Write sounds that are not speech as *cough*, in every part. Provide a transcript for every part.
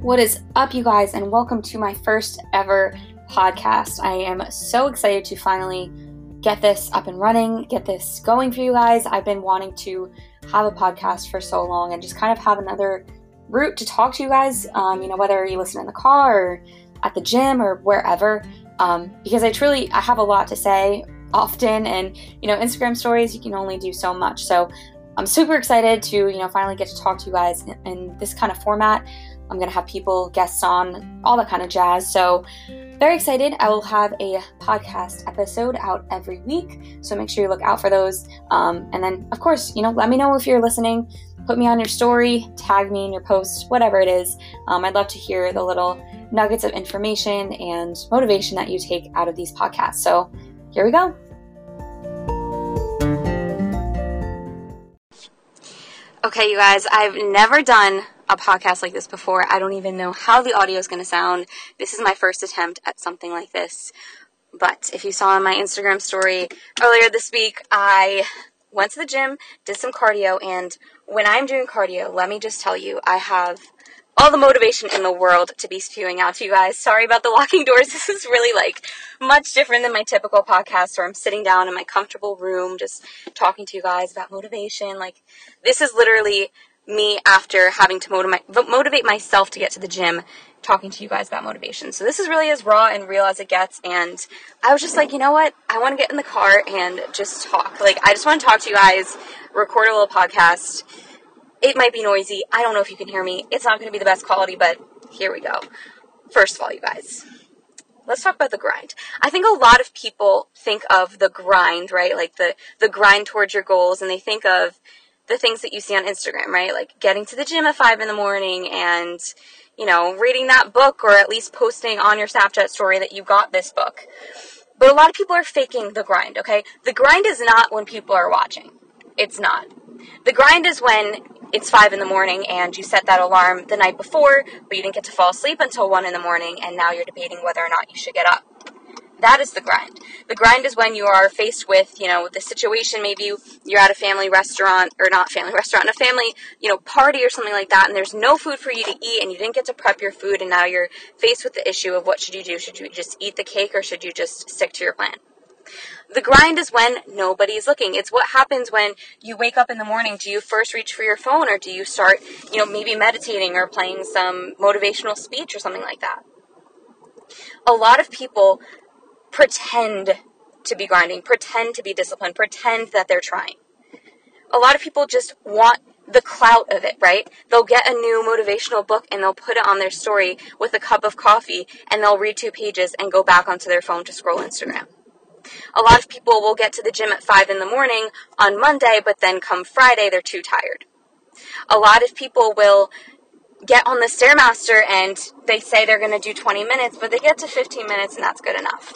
What is up, you guys, and welcome to my first ever podcast. I am so excited to finally get this up and running, get this going for you guys. I've been wanting to have a podcast for so long and just kind of have another route to talk to you guys, um, you know, whether you listen in the car or at the gym or wherever, um, because I truly, I have a lot to say often and, you know, Instagram stories, you can only do so much. So I'm super excited to, you know, finally get to talk to you guys in, in this kind of format. I'm going to have people, guests on, all that kind of jazz. So, very excited. I will have a podcast episode out every week. So, make sure you look out for those. Um, and then, of course, you know, let me know if you're listening. Put me on your story, tag me in your post, whatever it is. Um, I'd love to hear the little nuggets of information and motivation that you take out of these podcasts. So, here we go. Okay, you guys, I've never done a podcast like this before. I don't even know how the audio is going to sound. This is my first attempt at something like this. But if you saw my Instagram story earlier this week, I went to the gym, did some cardio, and when I'm doing cardio, let me just tell you, I have all the motivation in the world to be spewing out to you guys. Sorry about the locking doors. *laughs* This is really like much different than my typical podcast where I'm sitting down in my comfortable room just talking to you guys about motivation. Like this is literally me after having to motivate motivate myself to get to the gym talking to you guys about motivation. So this is really as raw and real as it gets and I was just like, you know what? I want to get in the car and just talk. Like I just want to talk to you guys, record a little podcast it might be noisy. I don't know if you can hear me. It's not going to be the best quality, but here we go. First of all, you guys, let's talk about the grind. I think a lot of people think of the grind, right? Like the, the grind towards your goals, and they think of the things that you see on Instagram, right? Like getting to the gym at five in the morning and, you know, reading that book or at least posting on your Snapchat story that you got this book. But a lot of people are faking the grind, okay? The grind is not when people are watching. It's not. The grind is when it's five in the morning and you set that alarm the night before, but you didn't get to fall asleep until one in the morning, and now you're debating whether or not you should get up. That is the grind. The grind is when you are faced with, you know, the situation. Maybe you're at a family restaurant, or not family *laughs* restaurant, a family, you know, party or something like that, and there's no food for you to eat, and you didn't get to prep your food, and now you're faced with the issue of what should you do? Should you just eat the cake, or should you just stick to your plan? The grind is when nobody is looking. It's what happens when you wake up in the morning. Do you first reach for your phone or do you start, you know, maybe meditating or playing some motivational speech or something like that? A lot of people pretend to be grinding, pretend to be disciplined, pretend that they're trying. A lot of people just want the clout of it, right? They'll get a new motivational book and they'll put it on their story with a cup of coffee and they'll read two pages and go back onto their phone to scroll Instagram. A lot of people will get to the gym at 5 in the morning on Monday, but then come Friday, they're too tired. A lot of people will get on the Stairmaster and they say they're going to do 20 minutes, but they get to 15 minutes and that's good enough.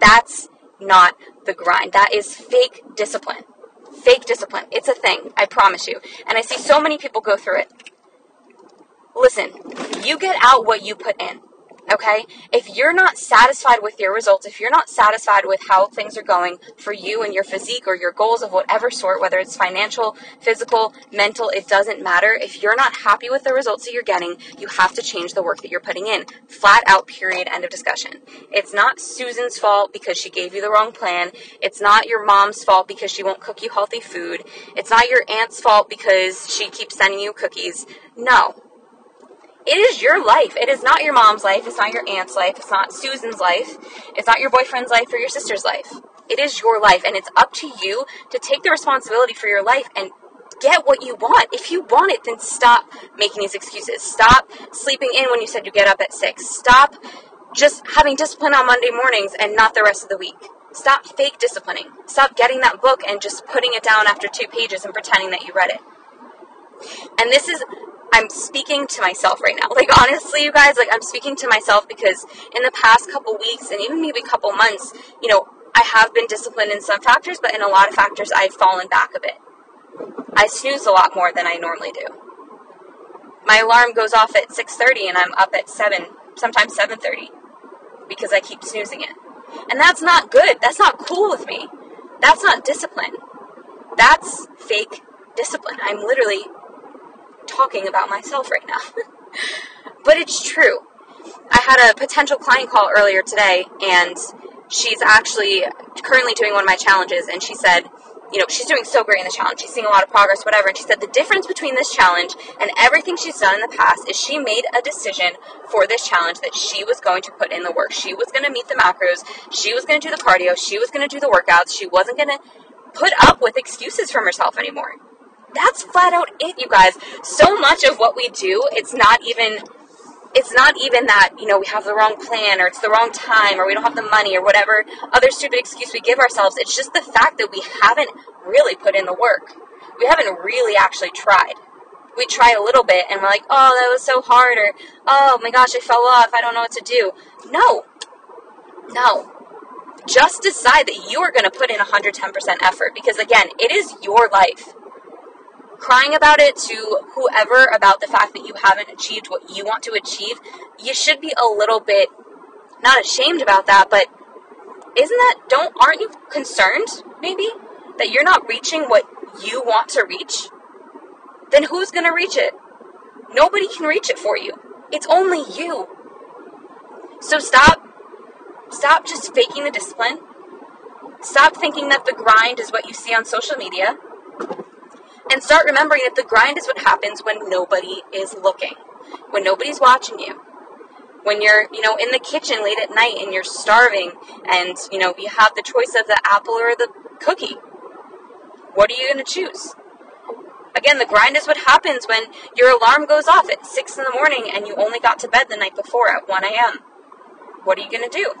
That's not the grind. That is fake discipline. Fake discipline. It's a thing, I promise you. And I see so many people go through it. Listen, you get out what you put in. Okay? If you're not satisfied with your results, if you're not satisfied with how things are going for you and your physique or your goals of whatever sort, whether it's financial, physical, mental, it doesn't matter. If you're not happy with the results that you're getting, you have to change the work that you're putting in. Flat out, period, end of discussion. It's not Susan's fault because she gave you the wrong plan. It's not your mom's fault because she won't cook you healthy food. It's not your aunt's fault because she keeps sending you cookies. No, it is your life. It is not your mom's life. It's not your aunt's life. It's not Susan's life. It's not your boyfriend's life or your sister's life. It is your life, and it's up to you to take the responsibility for your life and get what you want. If you want it, then stop making these excuses. Stop sleeping in when you said you get up at six. Stop just having discipline on Monday mornings and not the rest of the week. Stop fake disciplining. Stop getting that book and just putting it down after two pages and pretending that you read it. And this is I'm speaking to myself right now. *laughs* Like honestly, you guys, like I'm speaking to myself because in the past couple weeks and even maybe a couple months, you know, I have been disciplined in some factors, but in a lot of factors I've fallen back a bit. I snooze a lot more than I normally do. My alarm goes off at 6:30 and I'm up at 7, sometimes 7:30 because I keep snoozing it. And that's not good. That's not cool with me. That's not discipline. That's fake discipline. I'm literally talking about myself right now. *laughs* but it's true. I had a potential client call earlier today, and she's actually currently doing one of my challenges, and she said, you know, she's doing so great in the challenge. She's seeing a lot of progress, whatever. And she said the difference between this challenge and everything she's done in the past is she made a decision for this challenge that she was going to put in the work. She was going to meet the macros. She was going to do the cardio. She was going to do the workouts. She wasn't going to put up with excuses from herself anymore. That's flat out it, you guys. So much of what we do, it's not even it's not even that, you know, we have the wrong plan or it's the wrong time or we don't have the money or whatever other stupid excuse we give ourselves. It's just the fact that we haven't really put in the work. We haven't really actually tried. We try a little bit and we're like, oh, that was so hard or, oh my gosh, I fell off. I don't know what to do. No. No. Just decide that you are going to put in 110% effort because, again, it is your life crying about it to whoever about the fact that you haven't achieved what you want to achieve, you should be a little bit not ashamed about that, but isn't that don't aren't you concerned maybe that you're not reaching what you want to reach? Then who's going to reach it? Nobody can reach it for you. It's only you. So stop stop just faking the discipline. Stop thinking that the grind is what you see on social media and start remembering that the grind is what happens when nobody is looking, when nobody's watching you. When you're, you know, in the kitchen late at night and you're starving and, you know, you have the choice of the apple or the cookie. What are you going to choose? Again, the grind is what happens when your alarm goes off at 6 in the morning and you only got to bed the night before at 1 a.m. What are you going to do?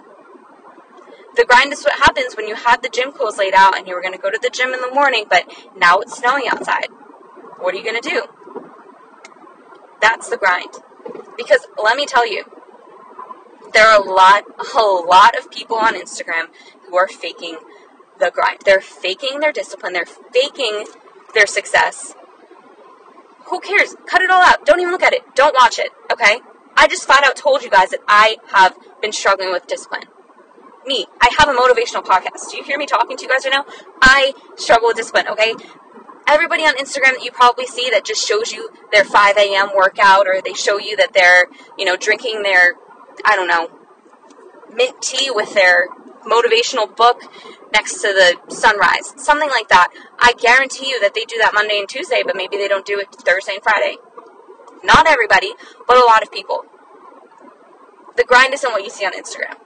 The grind is what happens when you had the gym clothes laid out and you were going to go to the gym in the morning, but now it's snowing outside. What are you going to do? That's the grind. Because let me tell you, there are a lot, a lot of people on Instagram who are faking the grind. They're faking their discipline. They're faking their success. Who cares? Cut it all out. Don't even look at it. Don't watch it. Okay? I just flat out told you guys that I have been struggling with discipline me. I have a motivational podcast. Do you hear me talking to you guys right now? I struggle with discipline, okay? Everybody on Instagram that you probably see that just shows you their 5 a.m. workout or they show you that they're, you know, drinking their, I don't know, mint tea with their motivational book next to the sunrise. Something like that. I guarantee you that they do that Monday and Tuesday, but maybe they don't do it Thursday and Friday. Not everybody, but a lot of people. The grind isn't what you see on Instagram.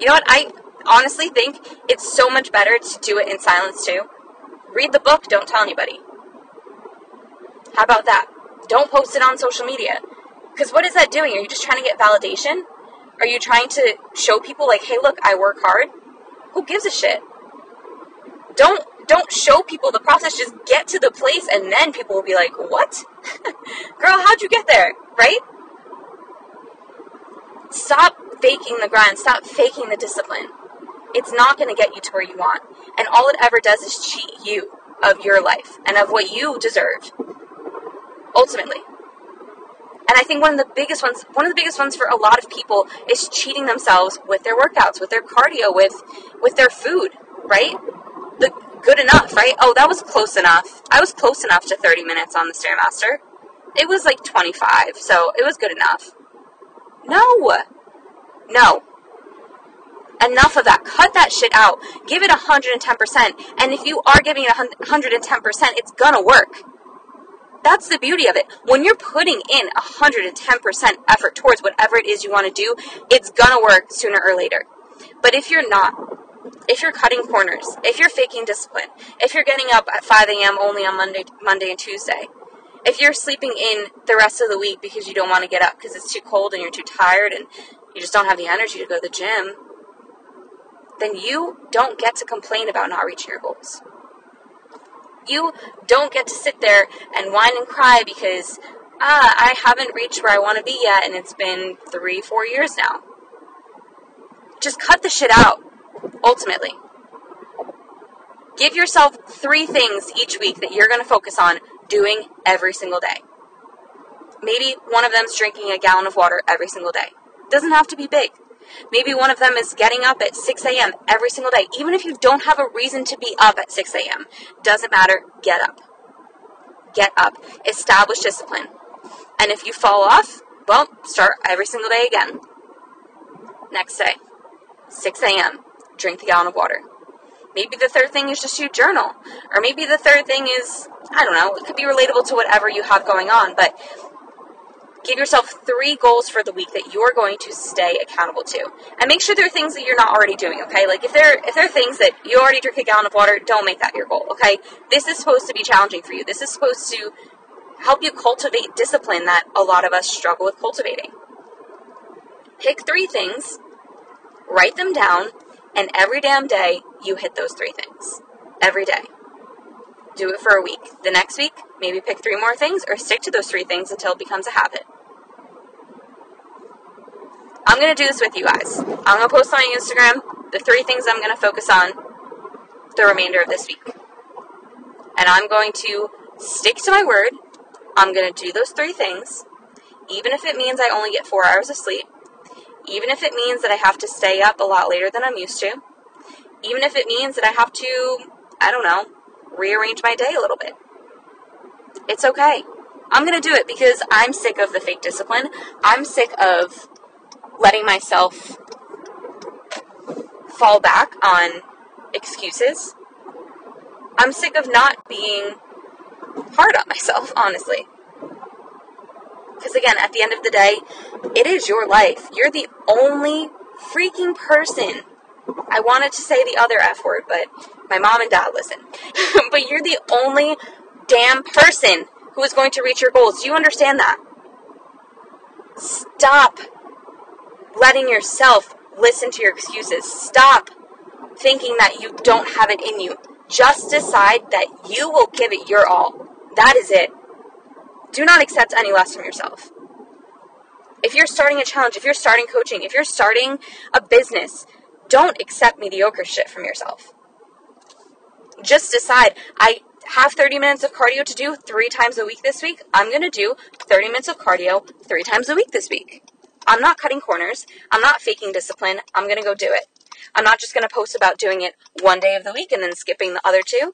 You know what? I honestly think it's so much better to do it in silence too. Read the book, don't tell anybody. How about that? Don't post it on social media. Because what is that doing? Are you just trying to get validation? Are you trying to show people like, hey, look, I work hard? Who gives a shit? Don't don't show people the process. Just get to the place, and then people will be like, "What, *laughs* girl? How'd you get there?" Right? Stop faking the grind. Stop faking the discipline. It's not going to get you to where you want. And all it ever does is cheat you of your life and of what you deserve. Ultimately. And I think one of the biggest ones, one of the biggest ones for a lot of people is cheating themselves with their workouts, with their cardio, with with their food, right? The good enough, right? Oh, that was close enough. I was close enough to 30 minutes on the Stairmaster. It was like 25, so it was good enough. No. No. Enough of that. Cut that shit out. Give it 110%. And if you are giving it 110%, it's gonna work. That's the beauty of it. When you're putting in 110% effort towards whatever it is you want to do, it's gonna work sooner or later. But if you're not, if you're cutting corners, if you're faking discipline, if you're getting up at 5 a.m. only on Monday, Monday and Tuesday, if you're sleeping in the rest of the week because you don't want to get up because it's too cold and you're too tired and you just don't have the energy to go to the gym, then you don't get to complain about not reaching your goals. You don't get to sit there and whine and cry because, ah, I haven't reached where I want to be yet and it's been three, four years now. Just cut the shit out, ultimately. Give yourself three things each week that you're going to focus on doing every single day. Maybe one of them is drinking a gallon of water every single day. Doesn't have to be big. Maybe one of them is getting up at 6 a.m. every single day. Even if you don't have a reason to be up at 6 a.m., doesn't matter. Get up. Get up. Establish discipline. And if you fall off, Well, start every single day again. Next day, 6 a.m., drink the gallon of water. Maybe the third thing is just you journal. Or maybe the third thing is, I don't know, it could be relatable to whatever you have going on, but give yourself three goals for the week that you're going to stay accountable to. And make sure there are things that you're not already doing, okay? Like if there if there are things that you already drink a gallon of water, don't make that your goal, okay? This is supposed to be challenging for you. This is supposed to help you cultivate discipline that a lot of us struggle with cultivating. Pick three things, write them down, and every damn day you hit those three things. Every day. Do it for a week. The next week, maybe pick three more things or stick to those three things until it becomes a habit. I'm going to do this with you guys. I'm going to post on Instagram the three things I'm going to focus on the remainder of this week. And I'm going to stick to my word. I'm going to do those three things, even if it means I only get four hours of sleep, even if it means that I have to stay up a lot later than I'm used to, even if it means that I have to, I don't know, rearrange my day a little bit. It's okay. I'm going to do it because I'm sick of the fake discipline. I'm sick of letting myself fall back on excuses. I'm sick of not being hard on myself, *laughs* honestly. Because again, at the end of the day, it is your life. You're the only freaking person. I wanted to say the other F word, but my mom and dad listen. *laughs* but you're the only damn person who is going to reach your goals. Do you understand that? Stop letting yourself listen to your excuses. Stop thinking that you don't have it in you. Just decide that you will give it your all. That is it. Do not accept any less from yourself. If you're starting a challenge, if you're starting coaching, if you're starting a business, don't accept mediocre shit from yourself. Just decide, I have 30 minutes of cardio to do three times a week this week. I'm going to do 30 minutes of cardio three times a week this week. I'm not cutting corners. I'm not faking discipline. I'm going to go do it. I'm not just going to post about doing it one day of the week and then skipping the other two.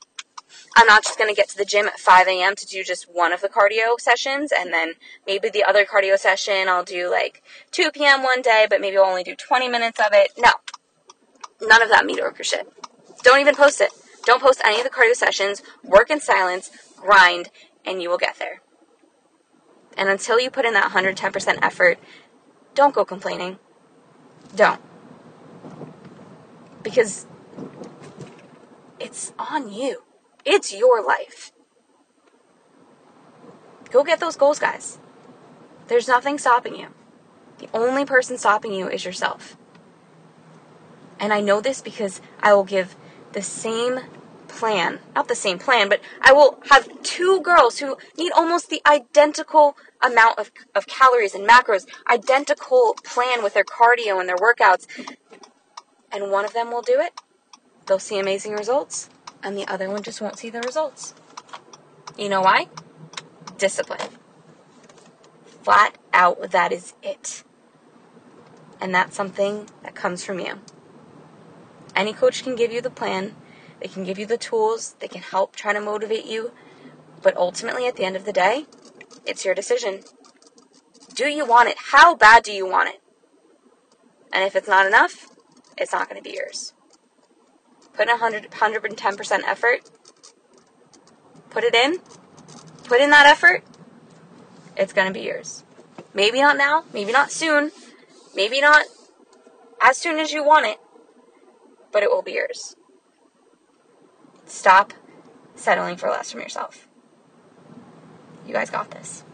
I'm not just going to get to the gym at 5 a.m. to do just one of the cardio sessions and then maybe the other cardio session I'll do like 2 p.m. one day, but maybe I'll only do 20 minutes of it. No. None of that mediocre shit. Don't even post it. Don't post any of the cardio sessions. Work in silence, grind, and you will get there. And until you put in that 110% effort, don't go complaining. Don't. Because it's on you. It's your life. Go get those goals, guys. There's nothing stopping you. The only person stopping you is yourself. And I know this because I will give the same plan, not the same plan, but I will have two girls who need almost the identical amount of, of calories and macros, identical plan with their cardio and their workouts. And one of them will do it. They'll see amazing results and the other one just won't see the results. You know why? Discipline. Flat out, that is it. And that's something that comes from you. Any coach can give you the plan, they can give you the tools, they can help try to motivate you, but ultimately, at the end of the day, it's your decision. Do you want it? How bad do you want it? And if it's not enough, it's not going to be yours put in 100, 110% effort, put it in, put in that effort, it's going to be yours. Maybe not now, maybe not soon, maybe not as soon as you want it, but it will be yours. Stop settling for less from yourself. You guys got this.